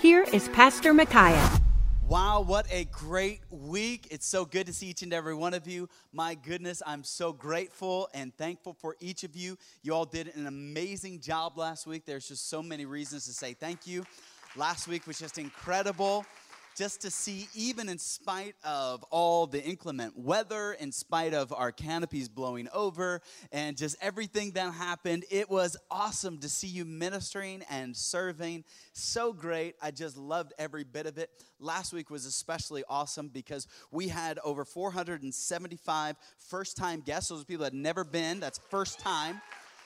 here is Pastor Micaiah. Wow, what a great week. It's so good to see each and every one of you. My goodness, I'm so grateful and thankful for each of you. You all did an amazing job last week. There's just so many reasons to say thank you. Last week was just incredible just to see, even in spite of all the inclement weather, in spite of our canopies blowing over, and just everything that happened, it was awesome to see you ministering and serving. So great. I just loved every bit of it. Last week was especially awesome because we had over 475 first time guests. Those people that had never been, that's first time.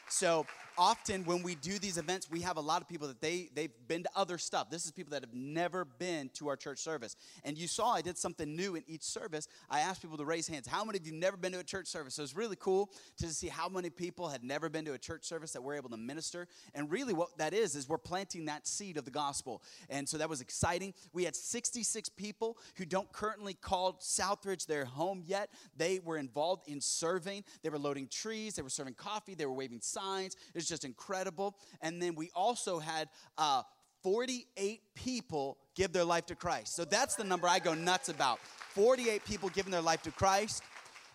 So, often when we do these events, we have a lot of people that they, they've been to other stuff. This is people that have never been to our church service. And you saw I did something new in each service. I asked people to raise hands. How many of you never been to a church service? So it's really cool to see how many people had never been to a church service that we're able to minister. And really what that is, is we're planting that seed of the gospel. And so that was exciting. We had 66 people who don't currently call Southridge their home yet. They were involved in serving. They were loading trees. They were serving coffee. They were waving signs. It was just incredible. And then we also had uh, 48 people give their life to Christ. So that's the number I go nuts about. 48 people giving their life to Christ.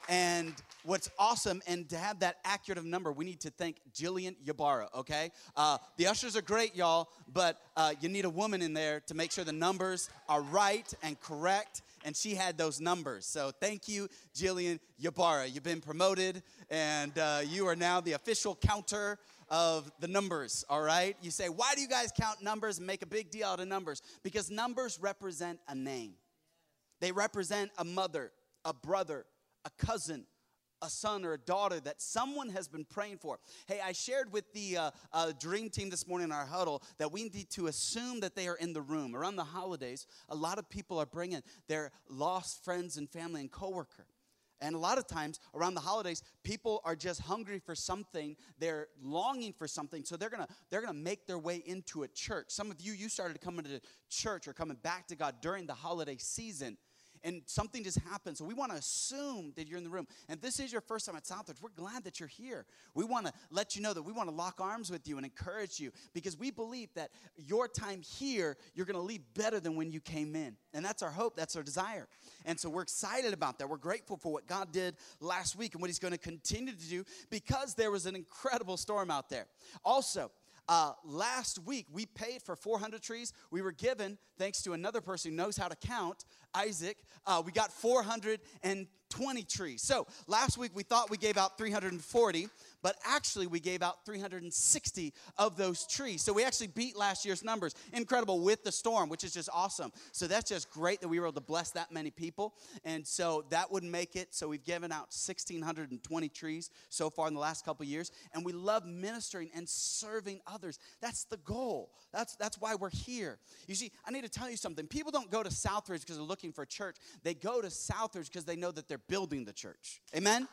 And what's awesome, and to have that accurate of number, we need to thank Jillian Yabara, okay? Uh, the ushers are great, y'all, but uh, you need a woman in there to make sure the numbers are right and correct and she had those numbers. So thank you, Jillian Yabara. You've been promoted, and uh, you are now the official counter of the numbers, all right? You say, why do you guys count numbers and make a big deal out of numbers? Because numbers represent a name, they represent a mother, a brother, a cousin, a son or a daughter that someone has been praying for. Hey, I shared with the uh, uh, dream team this morning in our huddle that we need to assume that they are in the room. Around the holidays, a lot of people are bringing their lost friends and family and coworker. And a lot of times around the holidays, people are just hungry for something. They're longing for something. So they're gonna they're gonna make their way into a church. Some of you, you started coming to church or coming back to God during the holiday season and something just happened. So we want to assume that you're in the room. And this is your first time at Southridge, we're glad that you're here. We want to let you know that we want to lock arms with you and encourage you because we believe that your time here, you're going to leave better than when you came in. And that's our hope, that's our desire. And so we're excited about that. We're grateful for what God did last week and what He's going to continue to do because there was an incredible storm out there. Also, uh, last week, we paid for 400 trees. We were given, thanks to another person who knows how to count, Isaac, uh, we got 420 trees. So last week, we thought we gave out 340 but actually we gave out 360 of those trees. So we actually beat last year's numbers. Incredible with the storm, which is just awesome. So that's just great that we were able to bless that many people. And so that would make it. So we've given out 1,620 trees so far in the last couple years. And we love ministering and serving others. That's the goal. That's, that's why we're here. You see, I need to tell you something. People don't go to Southridge because they're looking for a church. They go to Southridge because they know that they're building the church. Amen?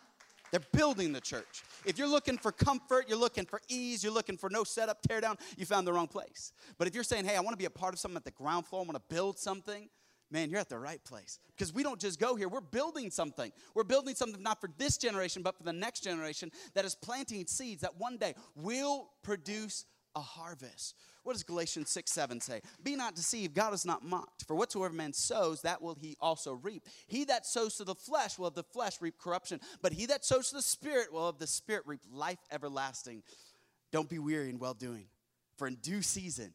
They're building the church. If you're looking for comfort, you're looking for ease, you're looking for no setup, tear down, you found the wrong place. But if you're saying, hey, I want to be a part of something at the ground floor, I want to build something, man, you're at the right place. Because we don't just go here, we're building something. We're building something not for this generation, but for the next generation that is planting seeds that one day will produce a harvest. What does Galatians 6 7 say? Be not deceived, God is not mocked. For whatsoever man sows, that will he also reap. He that sows to the flesh will of the flesh reap corruption, but he that sows to the Spirit will of the Spirit reap life everlasting. Don't be weary in well doing, for in due season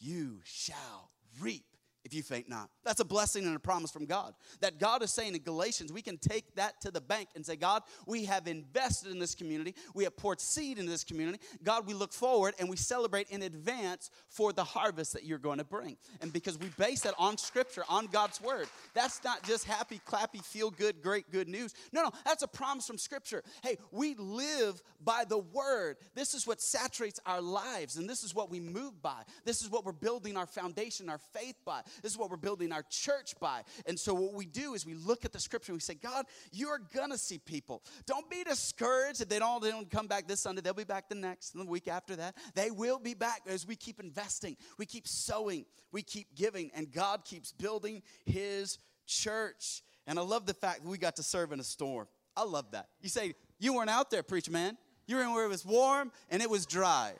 you shall reap if you faint not. That's a blessing and a promise from God. That God is saying in Galatians, we can take that to the bank and say, God, we have invested in this community. We have poured seed into this community. God, we look forward and we celebrate in advance for the harvest that you're going to bring. And because we base that on Scripture, on God's Word, that's not just happy, clappy, feel good, great, good news. No, no, that's a promise from Scripture. Hey, we live by the Word. This is what saturates our lives, and this is what we move by. This is what we're building our foundation, our faith by. This is what we're building our church by. And so what we do is we look at the scripture and we say, God, you are gonna see people. Don't be discouraged if they don't, they don't come back this Sunday. They'll be back the next and the week after that. They will be back as we keep investing, we keep sowing, we keep giving, and God keeps building his church. And I love the fact that we got to serve in a storm. I love that. You say, you weren't out there, preacher man. You were in where it was warm and it was dry.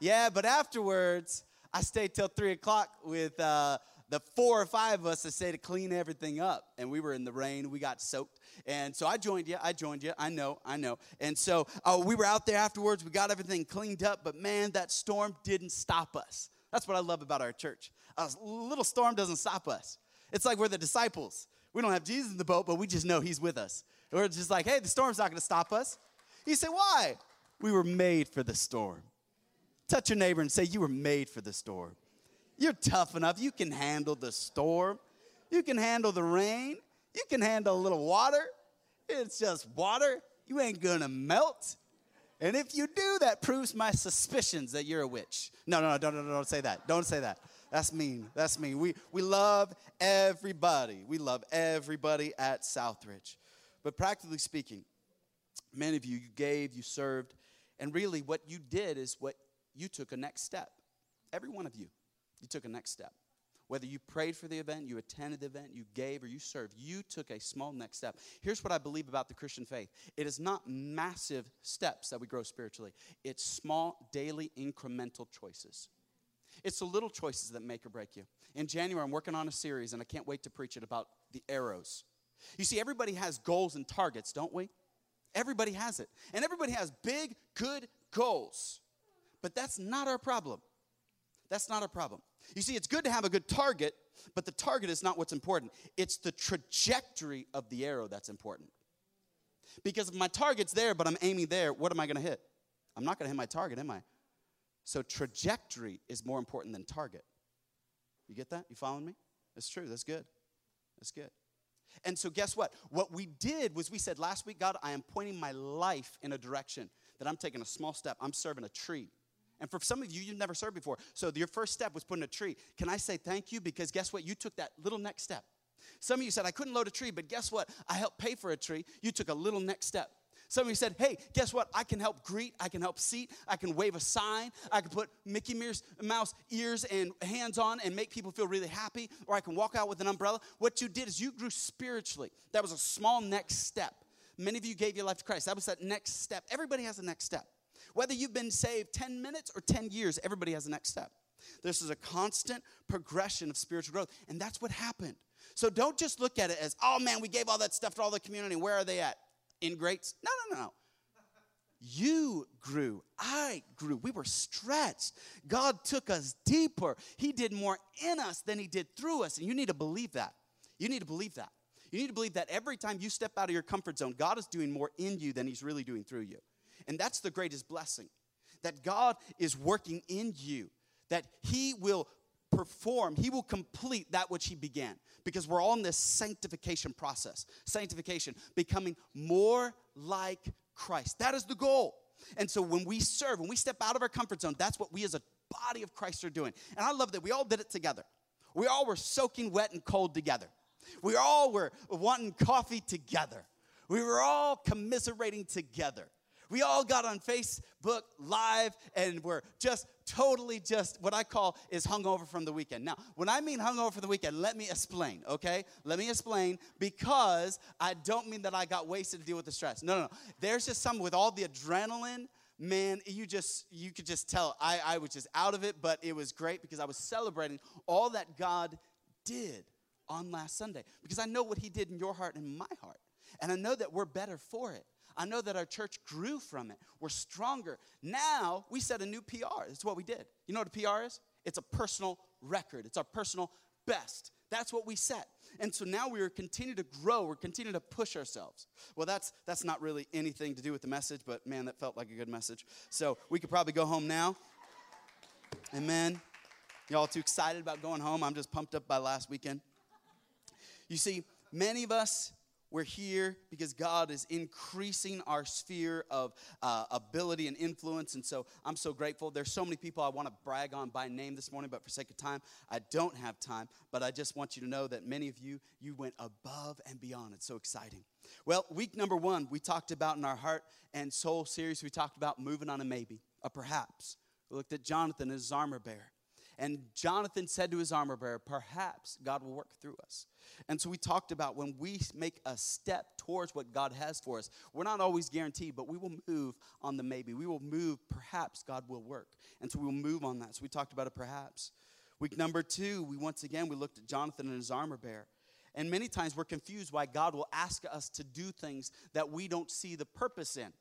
Yeah, but afterwards, I stayed till three o'clock with uh, the four or five of us to say to clean everything up. And we were in the rain, we got soaked. And so I joined you, I joined you, I know, I know. And so uh, we were out there afterwards, we got everything cleaned up, but man, that storm didn't stop us. That's what I love about our church. A little storm doesn't stop us. It's like we're the disciples. We don't have Jesus in the boat, but we just know he's with us. We're just like, hey, the storm's not gonna stop us. You say, why? We were made for the storm. Touch your neighbor and say, You were made for the storm. You're tough enough. You can handle the storm. You can handle the rain. You can handle a little water. It's just water. You ain't gonna melt. And if you do, that proves my suspicions that you're a witch. No, no, no, don't, don't, don't say that. Don't say that. That's mean. That's mean. We, we love everybody. We love everybody at Southridge. But practically speaking, many of you, you gave, you served, and really what you did is what you took a next step. Every one of you, you took a next step. Whether you prayed for the event, you attended the event, you gave, or you served, you took a small next step. Here's what I believe about the Christian faith it is not massive steps that we grow spiritually, it's small, daily, incremental choices. It's the little choices that make or break you. In January, I'm working on a series, and I can't wait to preach it about the arrows. You see, everybody has goals and targets, don't we? Everybody has it. And everybody has big, good goals. But that's not our problem. That's not our problem. You see, it's good to have a good target, but the target is not what's important. It's the trajectory of the arrow that's important. Because if my target's there, but I'm aiming there, what am I going to hit? I'm not going to hit my target, am I? So trajectory is more important than target. You get that? You following me? That's true. That's good. That's good. And so, guess what? What we did was we said last week, God, I am pointing my life in a direction that I'm taking a small step. I'm serving a tree. And for some of you, you've never served before. So your first step was putting a tree. Can I say thank you? Because guess what? You took that little next step. Some of you said, I couldn't load a tree, but guess what? I helped pay for a tree. You took a little next step. Some of you said, hey, guess what? I can help greet, I can help seat, I can wave a sign, I can put Mickey Mouse ears and hands on and make people feel really happy, or I can walk out with an umbrella. What you did is you grew spiritually. That was a small next step. Many of you gave your life to Christ. That was that next step. Everybody has a next step. Whether you've been saved 10 minutes or 10 years, everybody has the next step. This is a constant progression of spiritual growth, and that's what happened. So don't just look at it as, oh man, we gave all that stuff to all the community. Where are they at? In greats? No, no, no. You grew. I grew. We were stretched. God took us deeper. He did more in us than He did through us. And you need to believe that. You need to believe that. You need to believe that every time you step out of your comfort zone, God is doing more in you than He's really doing through you. And that's the greatest blessing that God is working in you, that He will perform, He will complete that which He began. Because we're all in this sanctification process. Sanctification, becoming more like Christ. That is the goal. And so when we serve, when we step out of our comfort zone, that's what we as a body of Christ are doing. And I love that we all did it together. We all were soaking wet and cold together. We all were wanting coffee together. We were all commiserating together. We all got on Facebook Live and we're just totally just what I call is hungover from the weekend. Now, when I mean hungover from the weekend, let me explain, okay? Let me explain because I don't mean that I got wasted to deal with the stress. No, no, no. There's just some with all the adrenaline man you just you could just tell I, I was just out of it but it was great because i was celebrating all that god did on last sunday because i know what he did in your heart and my heart and i know that we're better for it I know that our church grew from it. We're stronger. Now we set a new PR. That's what we did. You know what a PR is? It's a personal record, it's our personal best. That's what we set. And so now we are continuing to grow, we're continuing to push ourselves. Well, that's that's not really anything to do with the message, but man, that felt like a good message. So we could probably go home now. Amen. Y'all too excited about going home? I'm just pumped up by last weekend. You see, many of us we're here because God is increasing our sphere of uh, ability and influence. And so I'm so grateful. There's so many people I want to brag on by name this morning, but for sake of time, I don't have time. But I just want you to know that many of you, you went above and beyond. It's so exciting. Well, week number one, we talked about in our heart and soul series, we talked about moving on a maybe, a perhaps. We looked at Jonathan as his armor bearer. And Jonathan said to his armor bearer, Perhaps God will work through us. And so we talked about when we make a step towards what God has for us, we're not always guaranteed, but we will move on the maybe. We will move, perhaps God will work. And so we will move on that. So we talked about it perhaps. Week number two, we once again we looked at Jonathan and his armor bearer. And many times we're confused why God will ask us to do things that we don't see the purpose in.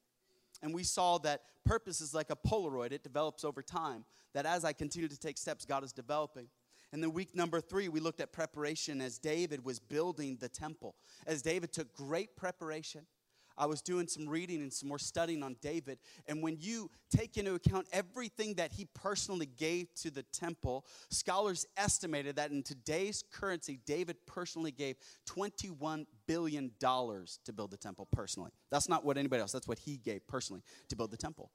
And we saw that purpose is like a Polaroid, it develops over time. That as I continue to take steps, God is developing. And then week number three, we looked at preparation as David was building the temple. As David took great preparation I was doing some reading and some more studying on David. And when you take into account everything that he personally gave to the temple, scholars estimated that in today's currency, David personally gave $21 billion to build the temple personally. That's not what anybody else, that's what he gave personally to build the temple.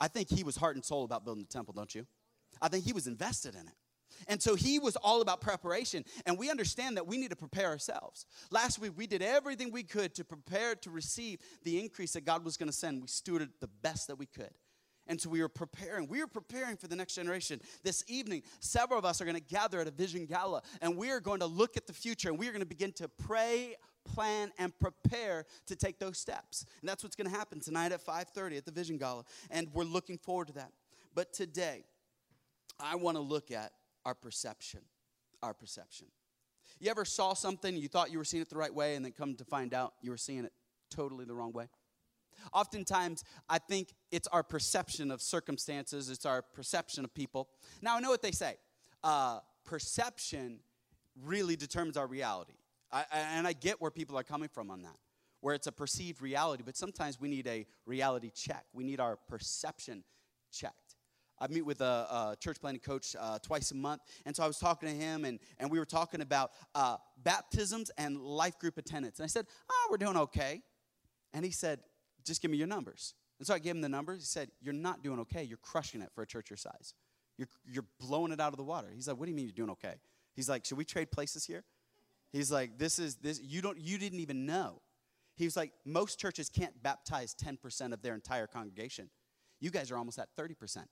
I think he was heart and soul about building the temple, don't you? I think he was invested in it. And so he was all about preparation. And we understand that we need to prepare ourselves. Last week, we did everything we could to prepare to receive the increase that God was going to send. We stewarded the best that we could. And so we were preparing. We were preparing for the next generation. This evening, several of us are going to gather at a vision gala, and we are going to look at the future, and we are going to begin to pray, plan, and prepare to take those steps. And that's what's going to happen tonight at 5:30 at the vision gala, and we're looking forward to that. But today, I want to look at our perception. Our perception. You ever saw something, you thought you were seeing it the right way, and then come to find out you were seeing it totally the wrong way? Oftentimes, I think it's our perception of circumstances, it's our perception of people. Now, I know what they say uh, perception really determines our reality. I, and I get where people are coming from on that, where it's a perceived reality, but sometimes we need a reality check. We need our perception checked. I meet with a, a church planting coach uh, twice a month. And so I was talking to him, and, and we were talking about uh, baptisms and life group attendance. And I said, Oh, we're doing okay. And he said, Just give me your numbers. And so I gave him the numbers. He said, You're not doing okay. You're crushing it for a church your size. You're, you're blowing it out of the water. He's like, What do you mean you're doing okay? He's like, Should we trade places here? He's like, This is this, you don't you didn't even know. He was like, Most churches can't baptize 10% of their entire congregation. You guys are almost at 30%.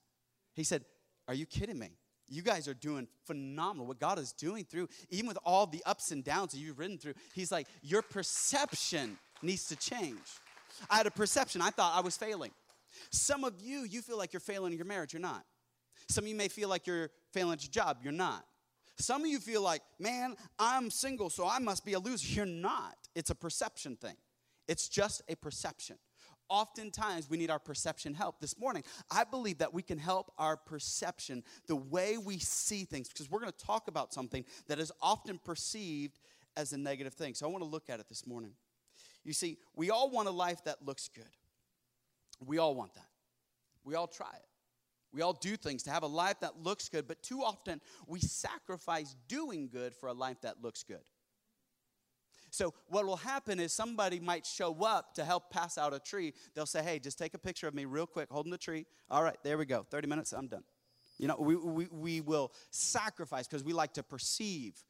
He said, Are you kidding me? You guys are doing phenomenal. What God is doing through, even with all the ups and downs that you've ridden through, He's like, Your perception needs to change. I had a perception, I thought I was failing. Some of you, you feel like you're failing in your marriage, you're not. Some of you may feel like you're failing at your job, you're not. Some of you feel like, man, I'm single, so I must be a loser. You're not. It's a perception thing, it's just a perception oftentimes we need our perception help. This morning, I believe that we can help our perception, the way we see things, because we're going to talk about something that is often perceived as a negative thing. So I want to look at it this morning. You see, we all want a life that looks good. We all want that. We all try it. We all do things to have a life that looks good, but too often we sacrifice doing good for a life that looks good. So, what will happen is somebody might show up to help pass out a tree. They'll say, Hey, just take a picture of me real quick, holding the tree. All right, there we go. 30 minutes, I'm done. You know, we, we, we will sacrifice because we like to perceive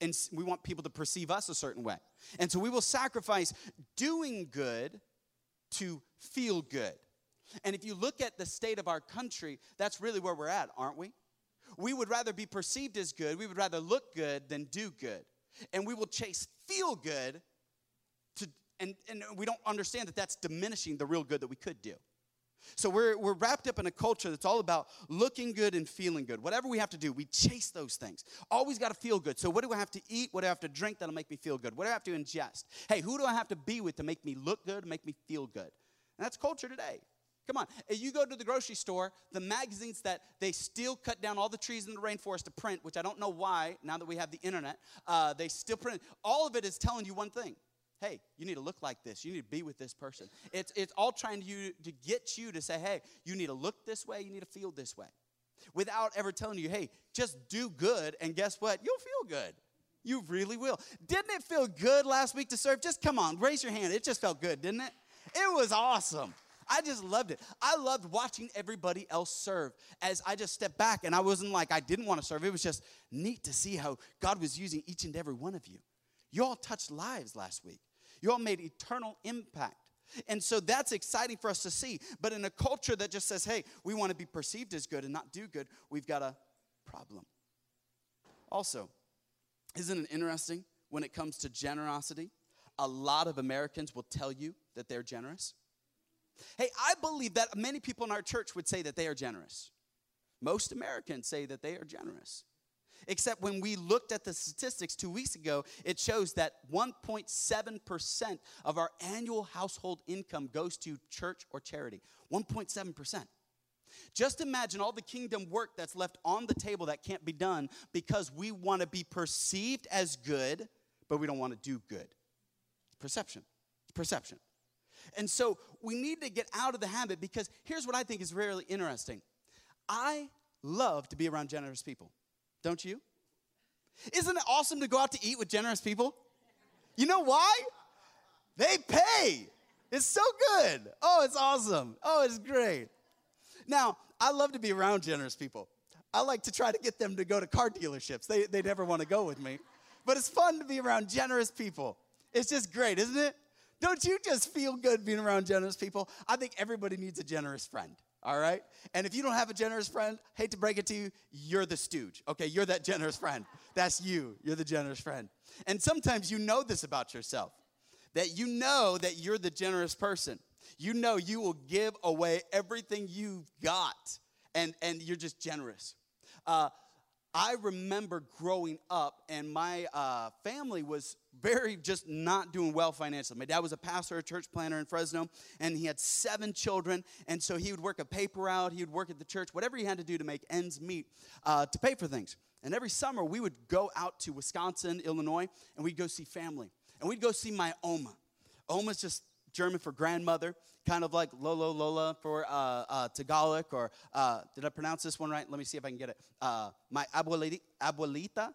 and we want people to perceive us a certain way. And so we will sacrifice doing good to feel good. And if you look at the state of our country, that's really where we're at, aren't we? We would rather be perceived as good, we would rather look good than do good. And we will chase feel good to, and, and we don't understand that that's diminishing the real good that we could do. So we're, we're wrapped up in a culture that's all about looking good and feeling good. Whatever we have to do, we chase those things. Always got to feel good. So what do I have to eat? What do I have to drink that'll make me feel good? What do I have to ingest? Hey, who do I have to be with to make me look good, make me feel good? And that's culture today. Come on. You go to the grocery store, the magazines that they still cut down all the trees in the rainforest to print, which I don't know why, now that we have the internet, uh, they still print. All of it is telling you one thing. Hey, you need to look like this. You need to be with this person. It's, it's all trying to, you, to get you to say, hey, you need to look this way, you need to feel this way. Without ever telling you, hey, just do good, and guess what? You'll feel good. You really will. Didn't it feel good last week to serve? Just come on, raise your hand. It just felt good, didn't it? It was awesome. I just loved it. I loved watching everybody else serve as I just stepped back and I wasn't like I didn't want to serve. It was just neat to see how God was using each and every one of you. You all touched lives last week, you all made eternal impact. And so that's exciting for us to see. But in a culture that just says, hey, we want to be perceived as good and not do good, we've got a problem. Also, isn't it interesting when it comes to generosity? A lot of Americans will tell you that they're generous. Hey, I believe that many people in our church would say that they are generous. Most Americans say that they are generous. Except when we looked at the statistics two weeks ago, it shows that 1.7% of our annual household income goes to church or charity. 1.7%. Just imagine all the kingdom work that's left on the table that can't be done because we want to be perceived as good, but we don't want to do good. Perception. Perception. And so we need to get out of the habit because here's what I think is really interesting. I love to be around generous people. Don't you? Isn't it awesome to go out to eat with generous people? You know why? They pay. It's so good. Oh, it's awesome. Oh, it's great. Now, I love to be around generous people. I like to try to get them to go to car dealerships. They, they never want to go with me. But it's fun to be around generous people. It's just great, isn't it? Don't you just feel good being around generous people? I think everybody needs a generous friend, all right? And if you don't have a generous friend, hate to break it to you, you're the stooge, okay? You're that generous friend. That's you. You're the generous friend. And sometimes you know this about yourself that you know that you're the generous person. You know you will give away everything you've got, and, and you're just generous. Uh, I remember growing up, and my uh, family was very just not doing well financially. My dad was a pastor, a church planter in Fresno, and he had seven children. And so he would work a paper route, he would work at the church, whatever he had to do to make ends meet uh, to pay for things. And every summer we would go out to Wisconsin, Illinois, and we'd go see family. And we'd go see my Oma. Oma's just German for grandmother, kind of like Lolo Lola for uh, uh, Tagalog, or uh, did I pronounce this one right? Let me see if I can get it. Uh, my abuelita, abuelita,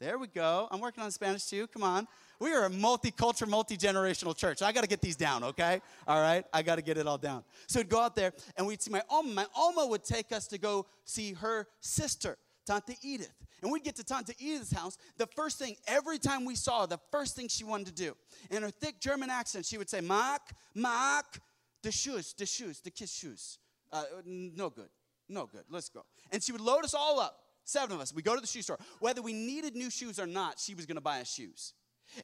there we go. I'm working on Spanish too. Come on. We are a multicultural, multi generational church. I got to get these down, okay? All right? I got to get it all down. So we'd go out there and we'd see my Oma. My Oma would take us to go see her sister, Tante Edith. And we'd get to Tante Edith's house. The first thing, every time we saw her, the first thing she wanted to do, in her thick German accent, she would say, Mark, Mark, the shoes, the shoes, the kids' shoes. Uh, no good. No good. Let's go. And she would load us all up. Seven of us. We go to the shoe store. Whether we needed new shoes or not, she was going to buy us shoes.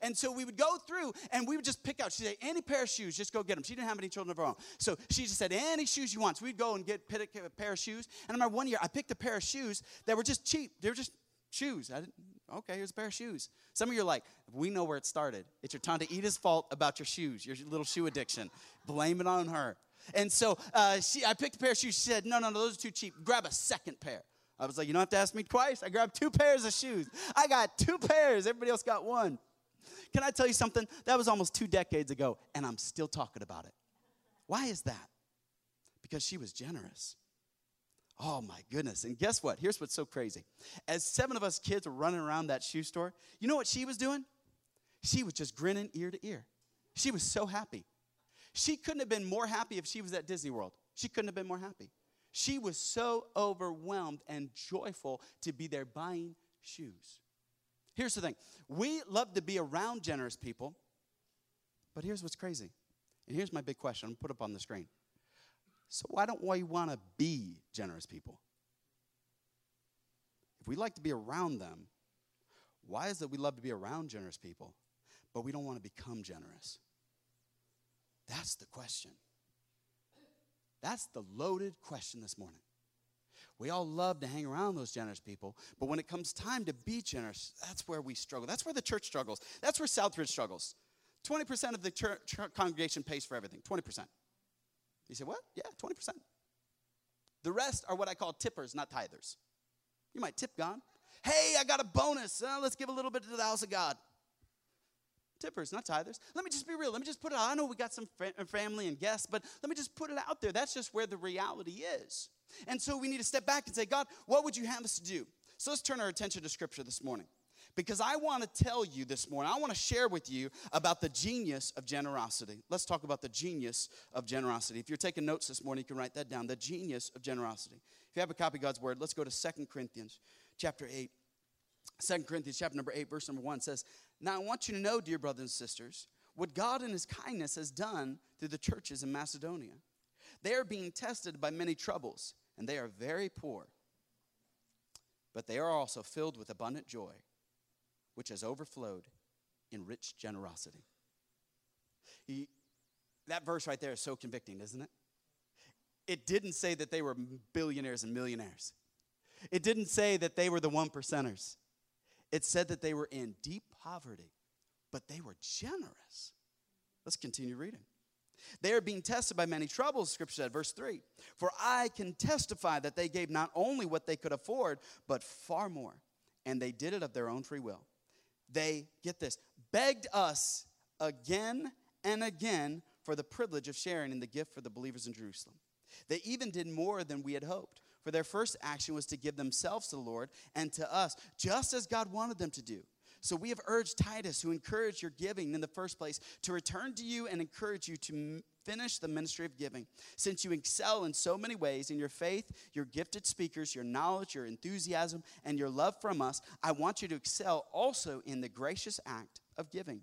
And so we would go through and we would just pick out. She'd say, any pair of shoes, just go get them. She didn't have any children of her own. So she just said, any shoes you want. So we'd go and get a pair of shoes. And I remember one year I picked a pair of shoes that were just cheap. They were just shoes. I didn't, okay, here's a pair of shoes. Some of you are like, we know where it started. It's your Tante Edith's fault about your shoes, your little shoe addiction. Blame it on her. And so uh, she, I picked a pair of shoes. She said, no, no, no, those are too cheap. Grab a second pair. I was like, you don't have to ask me twice. I grabbed two pairs of shoes. I got two pairs. Everybody else got one. Can I tell you something? That was almost two decades ago, and I'm still talking about it. Why is that? Because she was generous. Oh my goodness. And guess what? Here's what's so crazy. As seven of us kids were running around that shoe store, you know what she was doing? She was just grinning ear to ear. She was so happy. She couldn't have been more happy if she was at Disney World. She couldn't have been more happy. She was so overwhelmed and joyful to be there buying shoes. Here's the thing we love to be around generous people, but here's what's crazy. And here's my big question I'm put up on the screen. So, why don't we want to be generous people? If we like to be around them, why is it we love to be around generous people, but we don't want to become generous? That's the question. That's the loaded question this morning. We all love to hang around those generous people, but when it comes time to be generous, that's where we struggle. That's where the church struggles. That's where Southridge struggles. 20% of the church, congregation pays for everything. 20%. You say, what? Yeah, 20%. The rest are what I call tippers, not tithers. You might tip God. Hey, I got a bonus. Uh, let's give a little bit to the house of God tippers, not tithers. Let me just be real. Let me just put it out. I know we got some uh, family and guests, but let me just put it out there. That's just where the reality is. And so we need to step back and say, God, what would you have us to do? So let's turn our attention to Scripture this morning. because I want to tell you this morning, I want to share with you about the genius of generosity. Let's talk about the genius of generosity. If you're taking notes this morning, you can write that down the genius of generosity. If you have a copy of God's word, let's go to Second Corinthians chapter 8. 2 Corinthians chapter number 8, verse number 1 says, Now I want you to know, dear brothers and sisters, what God in his kindness has done through the churches in Macedonia. They are being tested by many troubles, and they are very poor. But they are also filled with abundant joy which has overflowed in rich generosity. He, that verse right there is so convicting, isn't it? It didn't say that they were billionaires and millionaires. It didn't say that they were the one percenters. It said that they were in deep poverty, but they were generous. Let's continue reading. They are being tested by many troubles, scripture said, verse 3. For I can testify that they gave not only what they could afford, but far more, and they did it of their own free will they, get this, begged us again and again for the privilege of sharing in the gift for the believers in Jerusalem. They even did more than we had hoped, for their first action was to give themselves to the Lord and to us, just as God wanted them to do. So we have urged Titus, who encouraged your giving in the first place, to return to you and encourage you to finish the ministry of giving. Since you excel in so many ways in your faith, your gifted speakers, your knowledge, your enthusiasm, and your love from us, I want you to excel also in the gracious act of giving.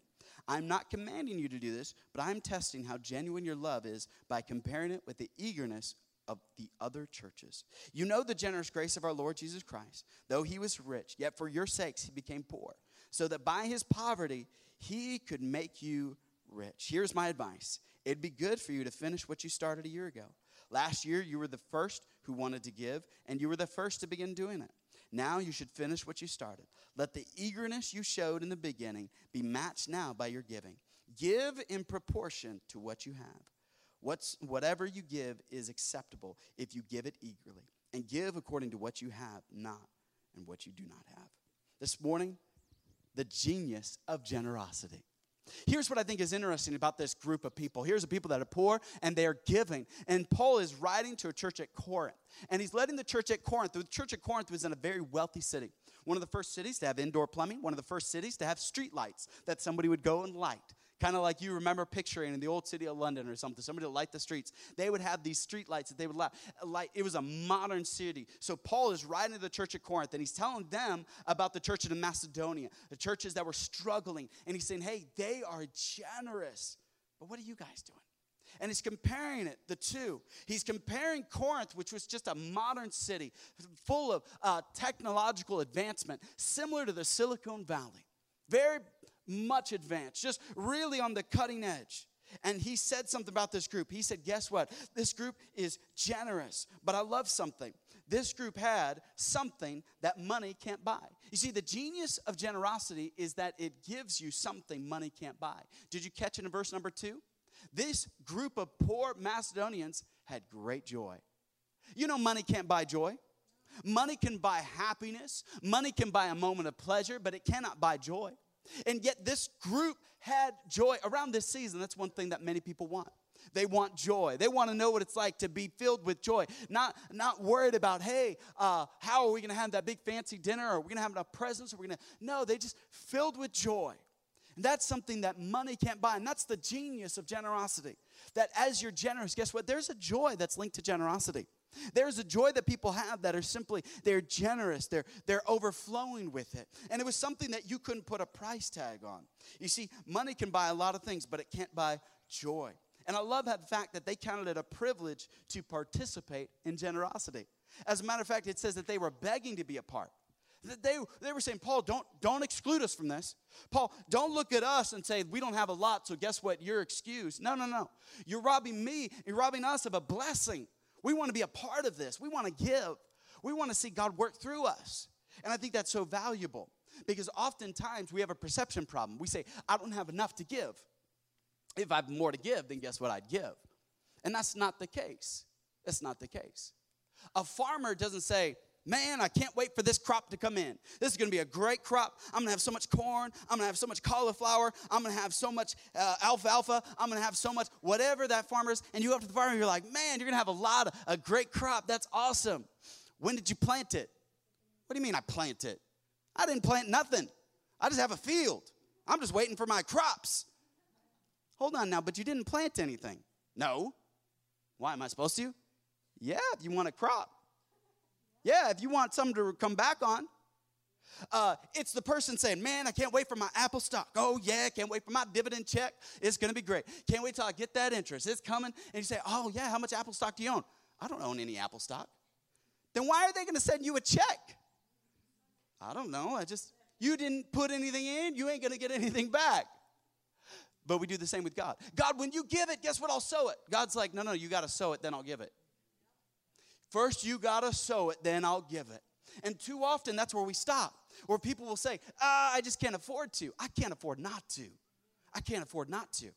I'm not commanding you to do this, but I'm testing how genuine your love is by comparing it with the eagerness of the other churches. You know the generous grace of our Lord Jesus Christ. Though he was rich, yet for your sakes he became poor so that by his poverty he could make you rich. Here's my advice it'd be good for you to finish what you started a year ago. Last year, you were the first who wanted to give, and you were the first to begin doing it. Now you should finish what you started. Let the eagerness you showed in the beginning be matched now by your giving. Give in proportion to what you have. What's, whatever you give is acceptable if you give it eagerly. And give according to what you have, not and what you do not have. This morning, the genius of generosity. Here's what I think is interesting about this group of people. Here's the people that are poor and they are giving. And Paul is writing to a church at Corinth. And he's letting the church at Corinth, the church at Corinth was in a very wealthy city. One of the first cities to have indoor plumbing, one of the first cities to have street lights that somebody would go and light. Kind of like you remember picturing in the old city of London or something, somebody to light the streets. They would have these street lights that they would light. It was a modern city. So Paul is writing to the church at Corinth and he's telling them about the church in Macedonia, the churches that were struggling. And he's saying, hey, they are generous. But what are you guys doing? and he's comparing it, the two. He's comparing Corinth, which was just a modern city full of uh, technological advancement, similar to the Silicon Valley. Very much advanced, just really on the cutting edge. And he said something about this group. He said, Guess what? This group is generous. But I love something. This group had something that money can't buy. You see, the genius of generosity is that it gives you something money can't buy. Did you catch it in verse number two? This group of poor Macedonians had great joy. You know, money can't buy joy. Money can buy happiness, money can buy a moment of pleasure, but it cannot buy joy. And yet, this group had joy around this season. That's one thing that many people want. They want joy. They want to know what it's like to be filled with joy. Not, not worried about, hey, uh, how are we going to have that big fancy dinner? Are we going to have enough presents? Are we going to? No, they just filled with joy. And that's something that money can't buy. And that's the genius of generosity. That as you're generous, guess what? There's a joy that's linked to generosity. There's a joy that people have that are simply, they're generous, they're, they're overflowing with it. And it was something that you couldn't put a price tag on. You see, money can buy a lot of things, but it can't buy joy. And I love that fact that they counted it a privilege to participate in generosity. As a matter of fact, it says that they were begging to be a part. They, they were saying, Paul, don't, don't exclude us from this. Paul, don't look at us and say, we don't have a lot, so guess what? You're excused. No, no, no. You're robbing me, you're robbing us of a blessing. We want to be a part of this. We want to give. We want to see God work through us. And I think that's so valuable because oftentimes we have a perception problem. We say, I don't have enough to give. If I have more to give, then guess what I'd give? And that's not the case. That's not the case. A farmer doesn't say, Man, I can't wait for this crop to come in. This is going to be a great crop. I'm going to have so much corn. I'm going to have so much cauliflower. I'm going to have so much uh, alfalfa. I'm going to have so much whatever that farmer is. And you go up to the farmer and you're like, man, you're going to have a lot of a great crop. That's awesome. When did you plant it? What do you mean I planted? It? I didn't plant nothing. I just have a field. I'm just waiting for my crops. Hold on now, but you didn't plant anything. No. Why am I supposed to? Yeah, if you want a crop. Yeah, if you want something to come back on. Uh, it's the person saying, Man, I can't wait for my Apple stock. Oh, yeah, can't wait for my dividend check. It's going to be great. Can't wait till I get that interest. It's coming. And you say, Oh, yeah, how much Apple stock do you own? I don't own any Apple stock. Then why are they going to send you a check? I don't know. I just, you didn't put anything in, you ain't going to get anything back. But we do the same with God. God, when you give it, guess what? I'll sow it. God's like, no, no, you got to sow it, then I'll give it. First, you got to sow it, then I'll give it. And too often, that's where we stop, where people will say, ah, I just can't afford to. I can't afford not to. I can't afford not to.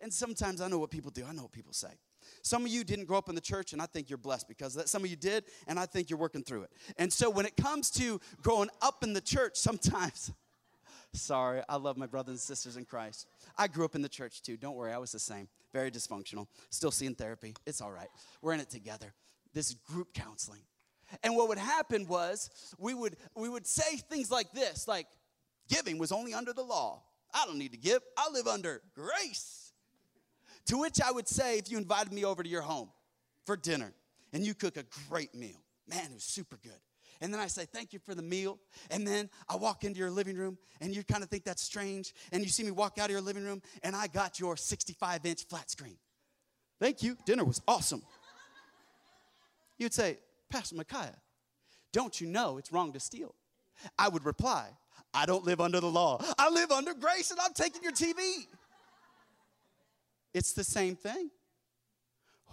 And sometimes I know what people do, I know what people say. Some of you didn't grow up in the church, and I think you're blessed because that. Some of you did, and I think you're working through it. And so when it comes to growing up in the church, sometimes, sorry, I love my brothers and sisters in Christ. I grew up in the church too. Don't worry, I was the same. Very dysfunctional. Still seeing therapy. It's all right. We're in it together. This group counseling. And what would happen was we would we would say things like this, like giving was only under the law. I don't need to give. I live under grace. To which I would say, if you invited me over to your home for dinner and you cook a great meal, man, it was super good. And then I say, Thank you for the meal. And then I walk into your living room and you kind of think that's strange. And you see me walk out of your living room and I got your 65 inch flat screen. Thank you. Dinner was awesome. You'd say, Pastor Micaiah, don't you know it's wrong to steal? I would reply, I don't live under the law. I live under grace and I'm taking your TV. It's the same thing.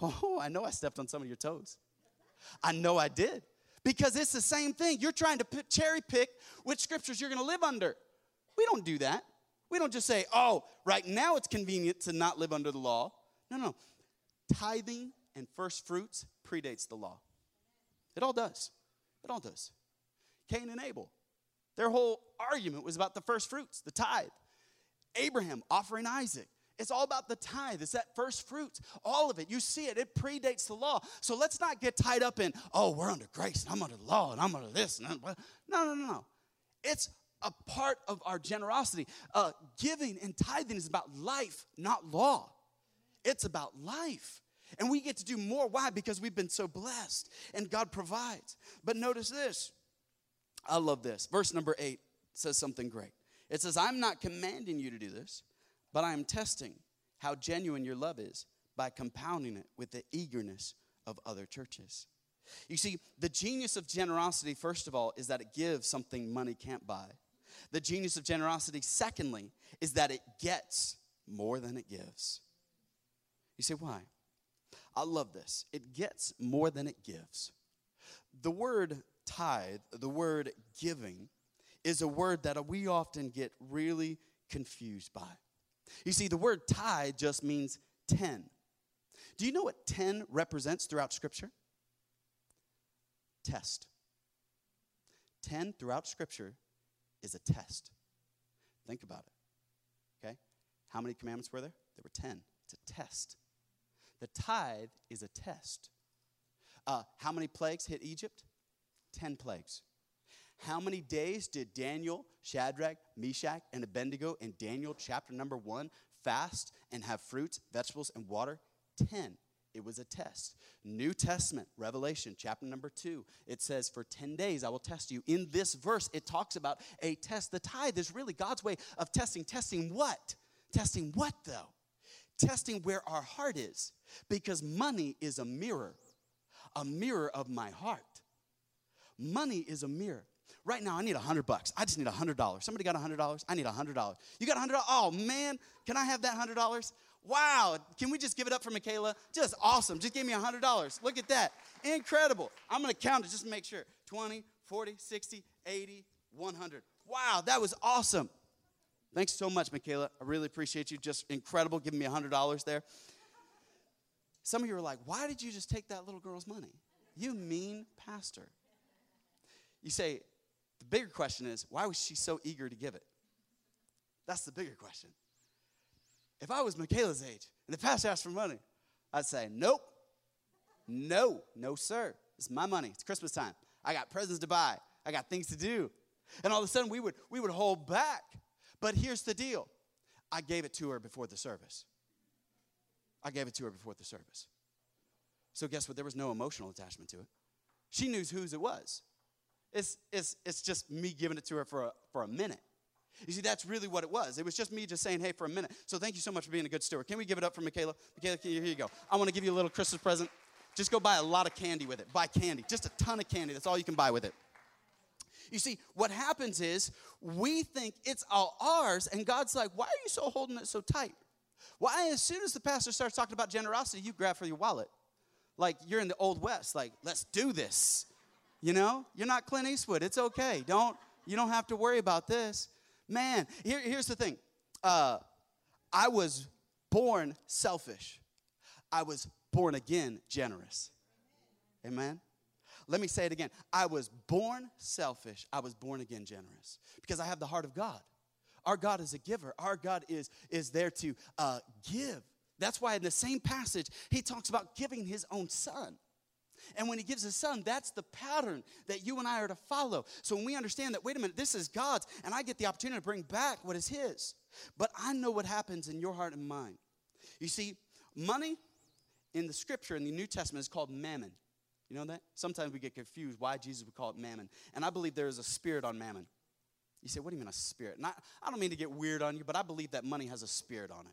Oh, I know I stepped on some of your toes. I know I did. Because it's the same thing. You're trying to cherry pick which scriptures you're going to live under. We don't do that. We don't just say, oh, right now it's convenient to not live under the law. No, no. Tithing and first fruits predates the law. It all does. It all does. Cain and Abel, their whole argument was about the first fruits, the tithe. Abraham offering Isaac. It's all about the tithe. It's that first fruit. All of it. You see it. It predates the law. So let's not get tied up in, oh, we're under grace and I'm under the law and I'm under this. And I'm, no, no, no, no. It's a part of our generosity. Uh, giving and tithing is about life, not law. It's about life. And we get to do more. Why? Because we've been so blessed and God provides. But notice this. I love this. Verse number eight says something great. It says, I'm not commanding you to do this but I am testing how genuine your love is by compounding it with the eagerness of other churches. You see, the genius of generosity, first of all, is that it gives something money can't buy. The genius of generosity, secondly, is that it gets more than it gives. You say, why? I love this. It gets more than it gives. The word tithe, the word giving, is a word that we often get really confused by. You see, the word tithe just means 10. Do you know what 10 represents throughout Scripture? Test. 10 throughout Scripture is a test. Think about it. Okay? How many commandments were there? There were 10. It's a test. The tithe is a test. Uh, how many plagues hit Egypt? 10 plagues. How many days did Daniel, Shadrach, Meshach, and Abednego in Daniel chapter number one fast and have fruits, vegetables, and water? 10. It was a test. New Testament, Revelation chapter number two, it says, For 10 days I will test you. In this verse, it talks about a test. The tithe is really God's way of testing. Testing what? Testing what though? Testing where our heart is. Because money is a mirror, a mirror of my heart. Money is a mirror. Right now, I need a hundred bucks. I just need a hundred dollars. Somebody got a hundred dollars? I need a hundred dollars. You got a hundred? Oh man, can I have that hundred dollars? Wow, can we just give it up for Michaela? Just awesome. Just gave me a hundred dollars. Look at that. Incredible. I'm gonna count it just to make sure. 20, 40, 60, 80, 100. Wow, that was awesome. Thanks so much, Michaela. I really appreciate you. Just incredible giving me a $100 there. Some of you are like, why did you just take that little girl's money? You mean pastor. You say, the bigger question is, why was she so eager to give it? That's the bigger question. If I was Michaela's age and the pastor asked for money, I'd say, nope, no, no, sir. It's my money. It's Christmas time. I got presents to buy. I got things to do. And all of a sudden we would we would hold back. But here's the deal. I gave it to her before the service. I gave it to her before the service. So guess what? There was no emotional attachment to it. She knew whose it was. It's, it's, it's just me giving it to her for a, for a minute. You see, that's really what it was. It was just me just saying, hey, for a minute. So thank you so much for being a good steward. Can we give it up for Michaela? Michaela, here you go. I want to give you a little Christmas present. Just go buy a lot of candy with it. Buy candy, just a ton of candy. That's all you can buy with it. You see, what happens is we think it's all ours, and God's like, why are you so holding it so tight? Why, as soon as the pastor starts talking about generosity, you grab for your wallet. Like you're in the old west, like, let's do this. You know, you're not Clint Eastwood. It's okay. Don't you don't have to worry about this. Man, here, here's the thing. Uh, I was born selfish. I was born again generous. Amen. Let me say it again. I was born selfish. I was born again generous because I have the heart of God. Our God is a giver. Our God is, is there to uh, give. That's why in the same passage, he talks about giving his own son. And when he gives his son, that's the pattern that you and I are to follow. So when we understand that, wait a minute, this is God's, and I get the opportunity to bring back what is his. But I know what happens in your heart and mind. You see, money in the scripture in the New Testament is called mammon. You know that? Sometimes we get confused why Jesus would call it mammon. And I believe there is a spirit on mammon. You say, what do you mean a spirit? And I, I don't mean to get weird on you, but I believe that money has a spirit on it.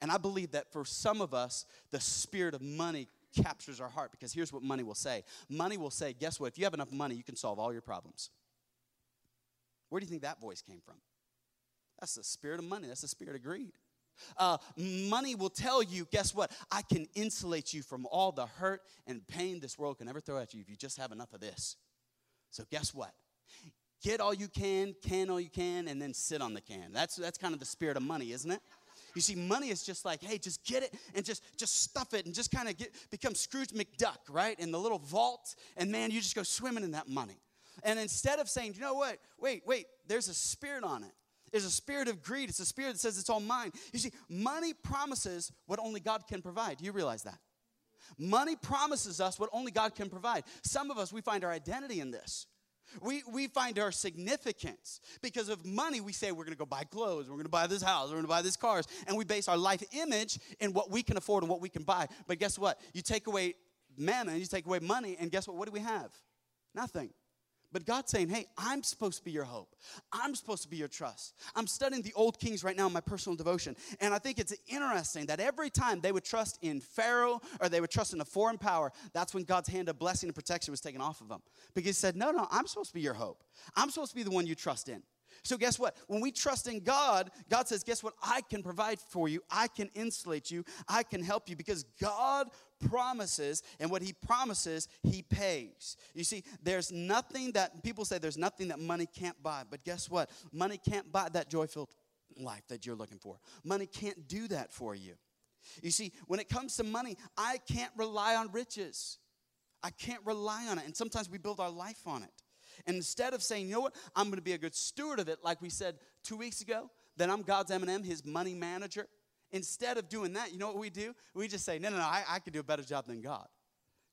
And I believe that for some of us, the spirit of money captures our heart because here's what money will say money will say, guess what? If you have enough money, you can solve all your problems. Where do you think that voice came from? That's the spirit of money, that's the spirit of greed. Uh, money will tell you, guess what? I can insulate you from all the hurt and pain this world can ever throw at you if you just have enough of this. So, guess what? Get all you can, can all you can, and then sit on the can. That's, that's kind of the spirit of money, isn't it? You see, money is just like, hey, just get it and just just stuff it and just kind of get become Scrooge McDuck, right? In the little vault, and man, you just go swimming in that money. And instead of saying, you know what? Wait, wait, there's a spirit on it. There's a spirit of greed. It's a spirit that says it's all mine. You see, money promises what only God can provide. Do you realize that? Money promises us what only God can provide. Some of us, we find our identity in this. We, we find our significance because of money. We say we're going to go buy clothes, we're going to buy this house, we're going to buy this cars, and we base our life image in what we can afford and what we can buy. But guess what? You take away mammon, you take away money, and guess what? What do we have? Nothing. But God's saying, hey, I'm supposed to be your hope. I'm supposed to be your trust. I'm studying the old kings right now in my personal devotion. And I think it's interesting that every time they would trust in Pharaoh or they would trust in a foreign power, that's when God's hand of blessing and protection was taken off of them. Because he said, no, no, I'm supposed to be your hope. I'm supposed to be the one you trust in. So, guess what? When we trust in God, God says, Guess what? I can provide for you. I can insulate you. I can help you because God promises, and what He promises, He pays. You see, there's nothing that people say there's nothing that money can't buy. But guess what? Money can't buy that joy filled life that you're looking for. Money can't do that for you. You see, when it comes to money, I can't rely on riches. I can't rely on it. And sometimes we build our life on it. And instead of saying, you know what, I'm going to be a good steward of it, like we said two weeks ago, that I'm God's M&M, his money manager. Instead of doing that, you know what we do? We just say, no, no, no, I, I can do a better job than God.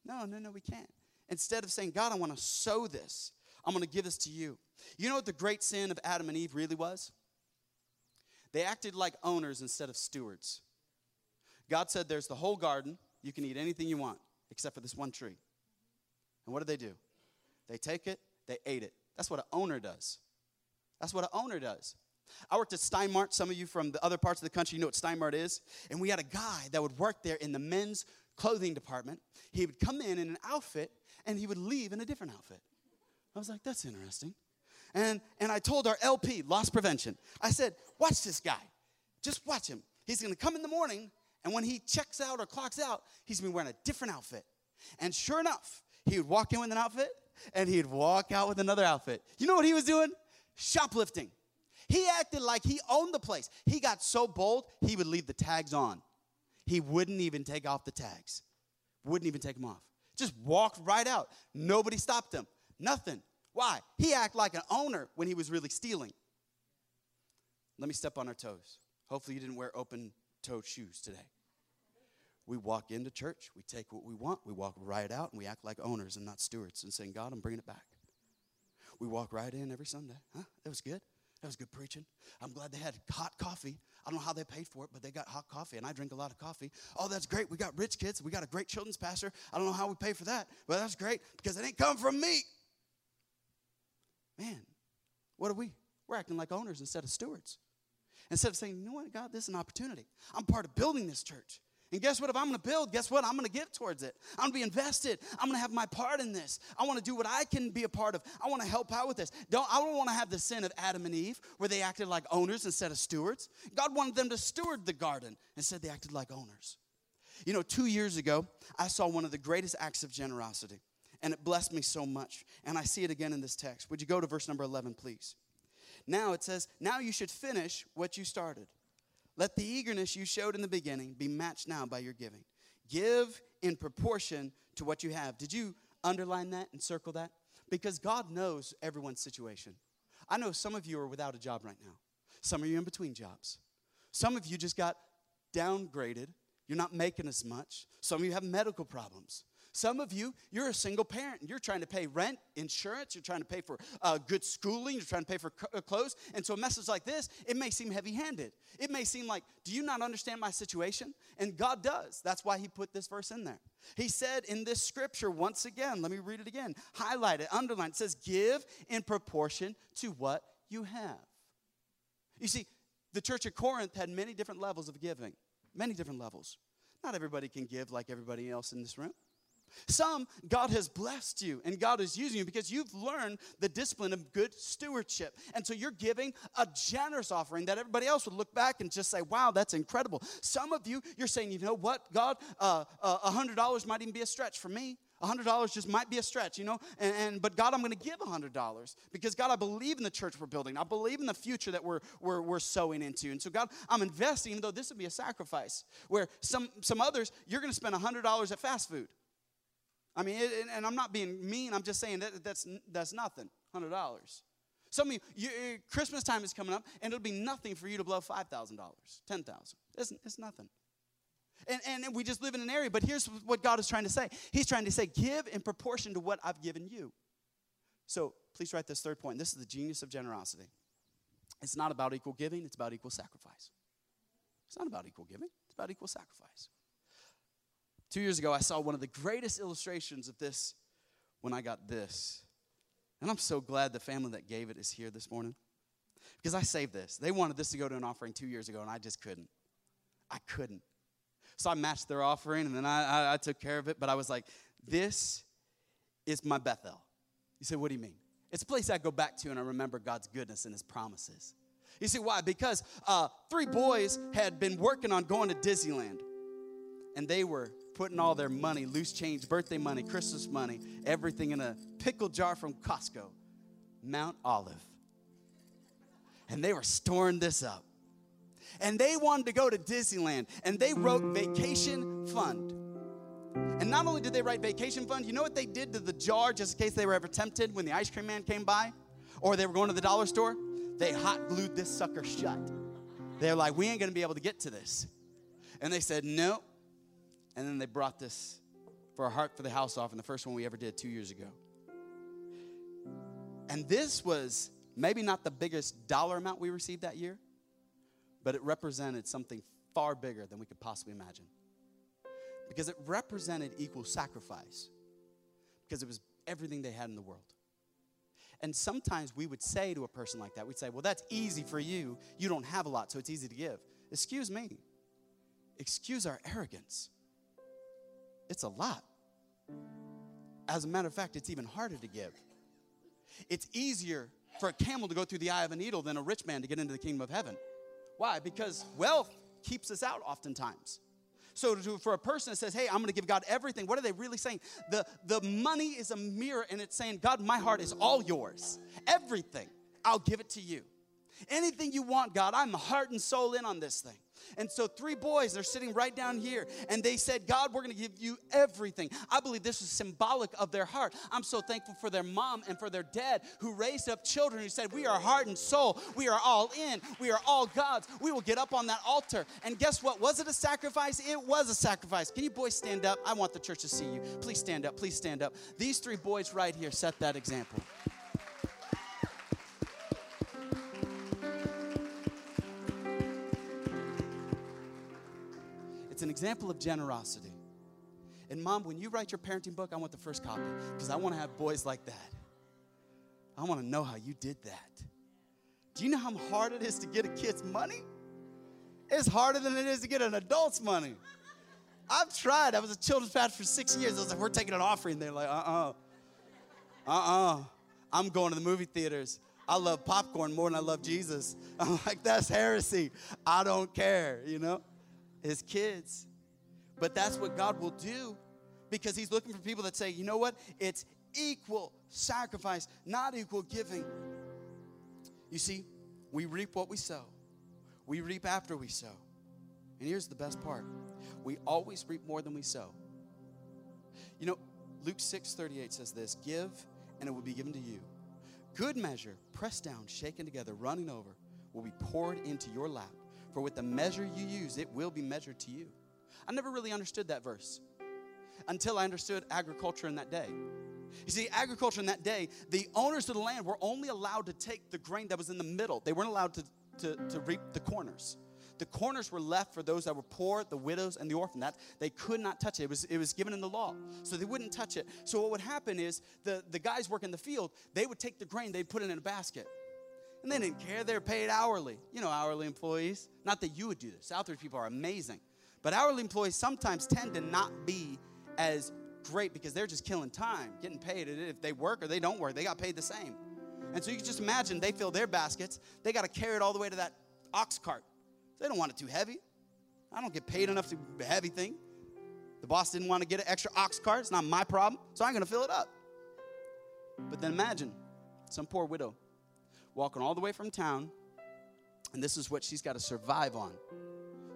No, no, no, we can't. Instead of saying, God, I want to sow this, I'm going to give this to you. You know what the great sin of Adam and Eve really was? They acted like owners instead of stewards. God said, There's the whole garden. You can eat anything you want except for this one tree. And what did they do? They take it, they ate it. That's what an owner does. That's what an owner does. I worked at Stein Mart. Some of you from the other parts of the country, you know what Stein Mart is. And we had a guy that would work there in the men's clothing department. He would come in in an outfit and he would leave in a different outfit. I was like, that's interesting. And, and I told our LP, loss prevention, I said, watch this guy. Just watch him. He's gonna come in the morning, and when he checks out or clocks out, he's gonna be wearing a different outfit. And sure enough, he would walk in with an outfit, and he'd walk out with another outfit. You know what he was doing? Shoplifting. He acted like he owned the place. He got so bold, he would leave the tags on. He wouldn't even take off the tags, wouldn't even take them off. Just walked right out. Nobody stopped him. Nothing. Why? He acted like an owner when he was really stealing. Let me step on our toes. Hopefully, you didn't wear open toed shoes today. We walk into church, we take what we want, we walk right out, and we act like owners and not stewards and saying, God, I'm bringing it back. We walk right in every Sunday. Huh? That was good. That was good preaching. I'm glad they had hot coffee. I don't know how they paid for it, but they got hot coffee, and I drink a lot of coffee. Oh, that's great. We got rich kids. We got a great children's pastor. I don't know how we pay for that, but that's great because it ain't come from me. Man, what are we? We're acting like owners instead of stewards. Instead of saying, you know what, God, this is an opportunity. I'm part of building this church. And guess what? If I'm going to build, guess what? I'm going to give towards it. I'm going to be invested. I'm going to have my part in this. I want to do what I can be a part of. I want to help out with this. Don't, I don't want to have the sin of Adam and Eve where they acted like owners instead of stewards. God wanted them to steward the garden. Instead, they acted like owners. You know, two years ago, I saw one of the greatest acts of generosity, and it blessed me so much. And I see it again in this text. Would you go to verse number 11, please? Now it says, Now you should finish what you started. Let the eagerness you showed in the beginning be matched now by your giving. Give in proportion to what you have. Did you underline that and circle that? Because God knows everyone's situation. I know some of you are without a job right now, some of you are in between jobs. Some of you just got downgraded. You're not making as much. Some of you have medical problems. Some of you, you're a single parent and you're trying to pay rent, insurance, you're trying to pay for uh, good schooling, you're trying to pay for uh, clothes. And so a message like this, it may seem heavy handed. It may seem like, do you not understand my situation? And God does. That's why He put this verse in there. He said in this scripture, once again, let me read it again, highlight it, underline it, says, give in proportion to what you have. You see, the church at Corinth had many different levels of giving, many different levels. Not everybody can give like everybody else in this room. Some, God has blessed you and God is using you because you've learned the discipline of good stewardship. And so you're giving a generous offering that everybody else would look back and just say, wow, that's incredible. Some of you, you're saying, you know what, God, uh, uh, $100 might even be a stretch for me. $100 just might be a stretch, you know? And, and but God, I'm going to give $100 because God, I believe in the church we're building. I believe in the future that we're, we're, we're sowing into. And so, God, I'm investing, even though this would be a sacrifice. Where some, some others, you're going to spend $100 at fast food. I mean, it, and I'm not being mean. I'm just saying that that's that's nothing. Hundred dollars. Some of you, you, Christmas time is coming up, and it'll be nothing for you to blow five thousand dollars, ten thousand. It's, it's nothing. And, and we just live in an area. But here's what God is trying to say. He's trying to say, give in proportion to what I've given you. So please write this third point. This is the genius of generosity. It's not about equal giving. It's about equal sacrifice. It's not about equal giving. It's about equal sacrifice. Two years ago, I saw one of the greatest illustrations of this when I got this. And I'm so glad the family that gave it is here this morning because I saved this. They wanted this to go to an offering two years ago, and I just couldn't. I couldn't. So I matched their offering, and then I, I, I took care of it. But I was like, this is my Bethel. You say, what do you mean? It's a place I go back to, and I remember God's goodness and His promises. You see why? Because uh, three boys had been working on going to Disneyland, and they were putting all their money, loose change, birthday money, Christmas money, everything in a pickle jar from Costco, Mount Olive. And they were storing this up. And they wanted to go to Disneyland, and they wrote Vacation Fund. And not only did they write Vacation Fund, you know what they did to the jar just in case they were ever tempted when the ice cream man came by or they were going to the dollar store? They hot glued this sucker shut. They're like, we ain't gonna be able to get to this. And they said, no, and then they brought this for a heart for the house off, and the first one we ever did two years ago. And this was maybe not the biggest dollar amount we received that year, but it represented something far bigger than we could possibly imagine. Because it represented equal sacrifice, because it was everything they had in the world. And sometimes we would say to a person like that, we'd say, Well, that's easy for you. You don't have a lot, so it's easy to give. Excuse me. Excuse our arrogance. It's a lot. As a matter of fact, it's even harder to give. It's easier for a camel to go through the eye of a needle than a rich man to get into the kingdom of heaven. Why? Because wealth keeps us out oftentimes. So to, for a person that says, hey, I'm going to give God everything, what are they really saying? The, the money is a mirror and it's saying, God, my heart is all yours. Everything, I'll give it to you. Anything you want, God, I'm heart and soul in on this thing. And so, three boys, they're sitting right down here, and they said, God, we're gonna give you everything. I believe this is symbolic of their heart. I'm so thankful for their mom and for their dad who raised up children who said, We are heart and soul. We are all in. We are all God's. We will get up on that altar. And guess what? Was it a sacrifice? It was a sacrifice. Can you boys stand up? I want the church to see you. Please stand up. Please stand up. These three boys right here set that example. An example of generosity. And mom, when you write your parenting book, I want the first copy because I want to have boys like that. I want to know how you did that. Do you know how hard it is to get a kid's money? It's harder than it is to get an adult's money. I've tried. I was a children's pastor for six years. I was like, we're taking an offering. They're like, uh uh-uh. uh. I'm going to the movie theaters. I love popcorn more than I love Jesus. I'm like, that's heresy. I don't care, you know? His kids. But that's what God will do because He's looking for people that say, you know what? It's equal sacrifice, not equal giving. You see, we reap what we sow, we reap after we sow. And here's the best part we always reap more than we sow. You know, Luke 6 38 says this Give, and it will be given to you. Good measure, pressed down, shaken together, running over, will be poured into your lap. For with the measure you use, it will be measured to you. I never really understood that verse until I understood agriculture in that day. You see, agriculture in that day, the owners of the land were only allowed to take the grain that was in the middle. They weren't allowed to, to, to reap the corners. The corners were left for those that were poor, the widows, and the orphan. That they could not touch it. It was, it was given in the law. So they wouldn't touch it. So what would happen is the, the guys working the field, they would take the grain, they'd put it in a basket. And they didn't care. They're paid hourly. You know, hourly employees. Not that you would do this. Southridge people are amazing. But hourly employees sometimes tend to not be as great because they're just killing time, getting paid. If they work or they don't work, they got paid the same. And so you can just imagine they fill their baskets, they got to carry it all the way to that ox cart. They don't want it too heavy. I don't get paid enough to be a heavy thing. The boss didn't want to get an extra ox cart. It's not my problem, so I'm going to fill it up. But then imagine some poor widow walking all the way from town, and this is what she's got to survive on.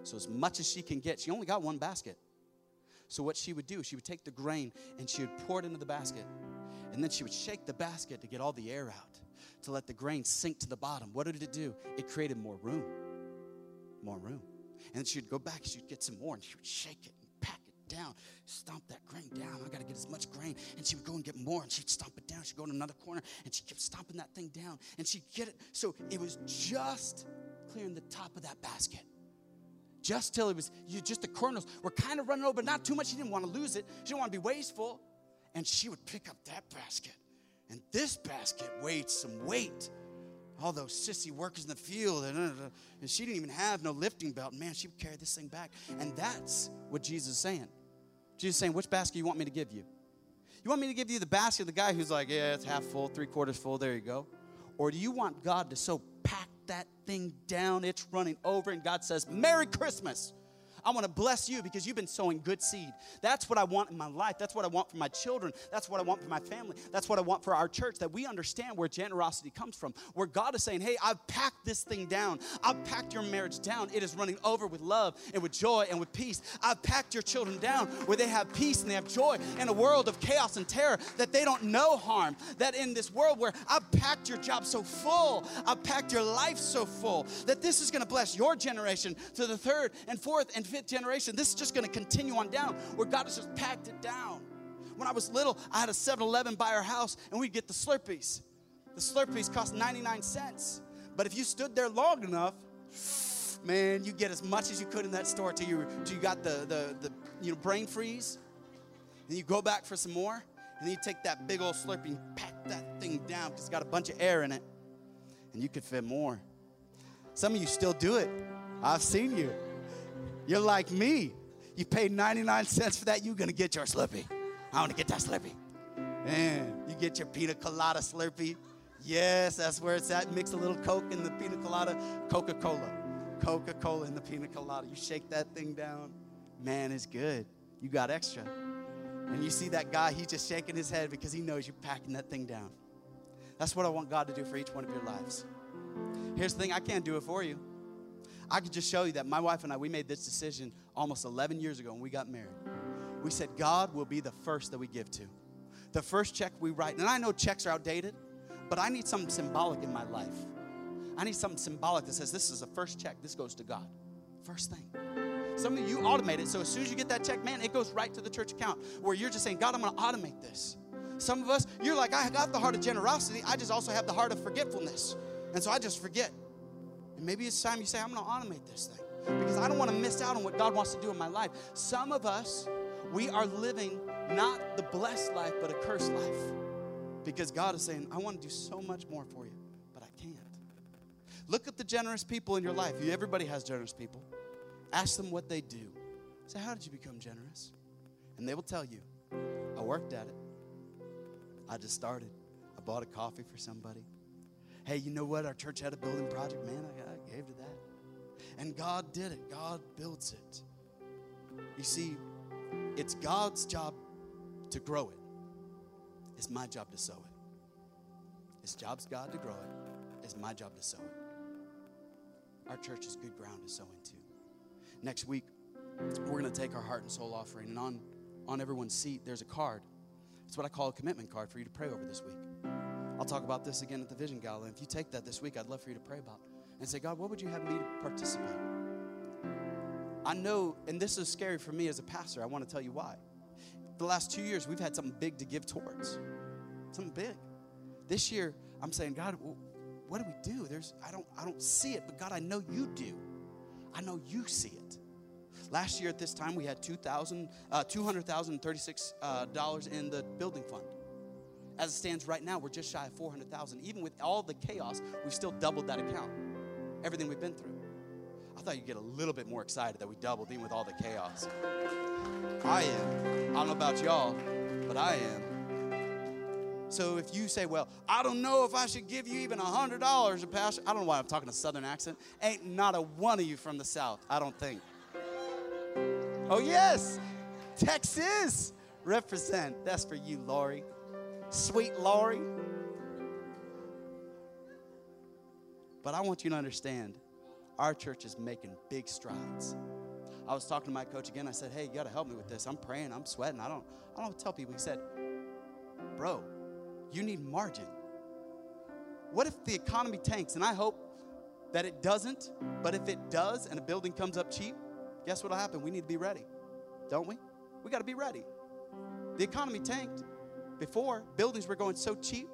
So, as much as she can get, she only got one basket. So, what she would do, she would take the grain and she would pour it into the basket. And then she would shake the basket to get all the air out, to let the grain sink to the bottom. What did it do? It created more room. More room. And then she'd go back, she'd get some more, and she would shake it down, stomp that grain down. I got to get as much grain. And she would go and get more, and she'd stomp it down. She'd go in another corner, and she kept stomping that thing down, and she'd get it. So it was just clearing the top of that basket just till it was you, just the kernels were kind of running over, but not too much. She didn't want to lose it. She didn't want to be wasteful. And she would pick up that basket. And this basket weighed some weight. All those sissy workers in the field, and, uh, and she didn't even have no lifting belt. Man, she would carry this thing back. And that's what Jesus is saying. Jesus saying, Which basket you want me to give you? You want me to give you the basket of the guy who's like, Yeah, it's half full, three quarters full, there you go? Or do you want God to so pack that thing down, it's running over, and God says, Merry Christmas. I want to bless you because you've been sowing good seed. That's what I want in my life. That's what I want for my children. That's what I want for my family. That's what I want for our church that we understand where generosity comes from. Where God is saying, Hey, I've packed this thing down. I've packed your marriage down. It is running over with love and with joy and with peace. I've packed your children down where they have peace and they have joy in a world of chaos and terror that they don't know harm. That in this world where I've packed your job so full, I've packed your life so full that this is going to bless your generation to the third and fourth and fifth generation. This is just going to continue on down where God has just packed it down. When I was little, I had a 7 Eleven by our house and we'd get the Slurpees. The Slurpees cost 99 cents. But if you stood there long enough, man, you get as much as you could in that store till you, till you got the, the, the you know, brain freeze. Then you go back for some more. And then you take that big old Slurpee and pack that thing down because it's got a bunch of air in it. And you could fit more. Some of you still do it. I've seen you. You're like me. You paid 99 cents for that, you're gonna get your Slurpee. I wanna get that Slurpee. Man, you get your pina colada Slurpee. Yes, that's where it's at. Mix a little Coke in the pina colada, Coca Cola. Coca Cola in the pina colada. You shake that thing down. Man, it's good. You got extra. And you see that guy, he's just shaking his head because he knows you're packing that thing down. That's what I want God to do for each one of your lives. Here's the thing I can't do it for you. I could just show you that my wife and I, we made this decision almost 11 years ago when we got married. We said, God will be the first that we give to. The first check we write, and I know checks are outdated, but I need something symbolic in my life. I need something symbolic that says, this is the first check, this goes to God. First thing. Some of you automate it, so as soon as you get that check, man, it goes right to the church account where you're just saying, God, I'm gonna automate this. Some of us, you're like, I got the heart of generosity, I just also have the heart of forgetfulness. And so I just forget. And maybe it's time you say, I'm going to automate this thing. because I don't want to miss out on what God wants to do in my life. Some of us, we are living not the blessed life, but a cursed life. Because God is saying, I want to do so much more for you, but I can't. Look at the generous people in your life. Everybody has generous people. Ask them what they do. Say, How did you become generous? And they will tell you, I worked at it. I just started. I bought a coffee for somebody. Hey, you know what? Our church had a building project. Man, I, And God did it, God builds it. You see, it's God's job to grow it. It's my job to sow it. It's job's God to grow it. It's my job to sow it. Our church is good ground to sow into. Next week, we're going to take our heart and soul offering, and on, on everyone's seat, there's a card. It's what I call a commitment card for you to pray over this week. I'll talk about this again at the Vision Gala. If you take that this week, I'd love for you to pray about and say, God, what would you have me to participate? I know, and this is scary for me as a pastor. I want to tell you why. The last two years, we've had something big to give towards, something big. This year, I'm saying, God, what do we do? There's, I don't, I don't see it, but God, I know you do. I know you see it. Last year at this time, we had 200,036 uh, $200, uh, in the building fund. As it stands right now, we're just shy of 400,000. Even with all the chaos, we've still doubled that account. Everything we've been through. I thought you'd get a little bit more excited that we doubled even with all the chaos. I am. I don't know about y'all, but I am. So if you say, well, I don't know if I should give you even a $100 a pastor, I don't know why I'm talking a southern accent. Ain't not a one of you from the south, I don't think. Oh, yes, Texas represent. That's for you, Lori. Sweet Lori. But I want you to understand our church is making big strides. I was talking to my coach again. I said, "Hey, you got to help me with this. I'm praying. I'm sweating. I don't. I don't tell people." He said, "Bro, you need margin. What if the economy tanks? And I hope that it doesn't. But if it does, and a building comes up cheap, guess what'll happen? We need to be ready, don't we? We got to be ready. The economy tanked before. Buildings were going so cheap.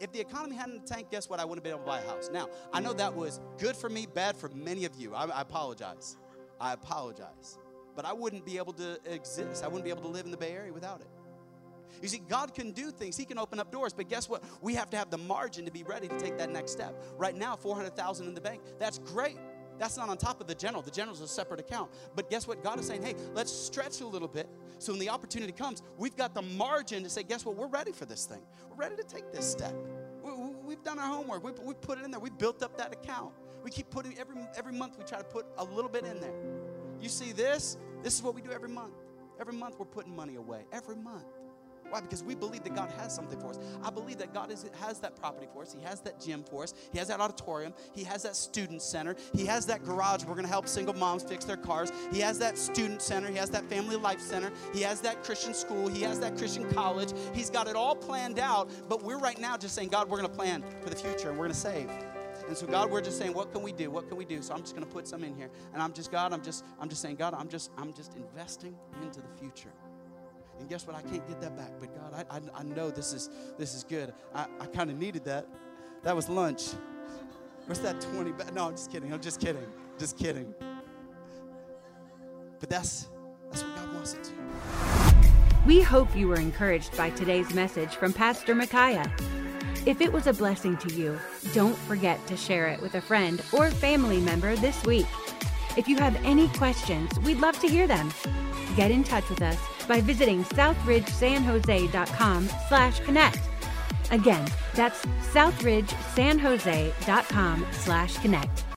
If the economy hadn't tanked, guess what? I wouldn't have been able to buy a house. Now, I know that was good for me, bad for many of you. I, I apologize. I apologize. But I wouldn't be able to exist. I wouldn't be able to live in the Bay Area without it. You see, God can do things. He can open up doors, but guess what? We have to have the margin to be ready to take that next step. Right now, 400,000 in the bank. That's great. That's not on top of the general. The general is a separate account. But guess what? God is saying, hey, let's stretch a little bit. So when the opportunity comes, we've got the margin to say, guess what? We're ready for this thing. We're ready to take this step. We, have done our homework. We, we put it in there. We built up that account. We keep putting every every month. We try to put a little bit in there. You see this? This is what we do every month. Every month we're putting money away. Every month. Why? Because we believe that God has something for us. I believe that God is, has that property for us. He has that gym for us. He has that auditorium. He has that student center. He has that garage. We're going to help single moms fix their cars. He has that student center. He has that family life center. He has that Christian school. He has that Christian college. He's got it all planned out. But we're right now just saying, God, we're going to plan for the future and we're going to save. And so, God, we're just saying, what can we do? What can we do? So I'm just going to put some in here. And I'm just, God, I'm just, I'm just saying, God, I'm just, I'm just investing into the future. And guess what? I can't get that back. But God, I, I, I know this is this is good. I, I kind of needed that. That was lunch. Where's that 20? Ba- no, I'm just kidding. I'm just kidding. Just kidding. But that's that's what God wants it to. We hope you were encouraged by today's message from Pastor Micaiah. If it was a blessing to you, don't forget to share it with a friend or family member this week. If you have any questions, we'd love to hear them. Get in touch with us by visiting southridgesanjose.com slash connect. Again, that's southridgesanjose.com slash connect.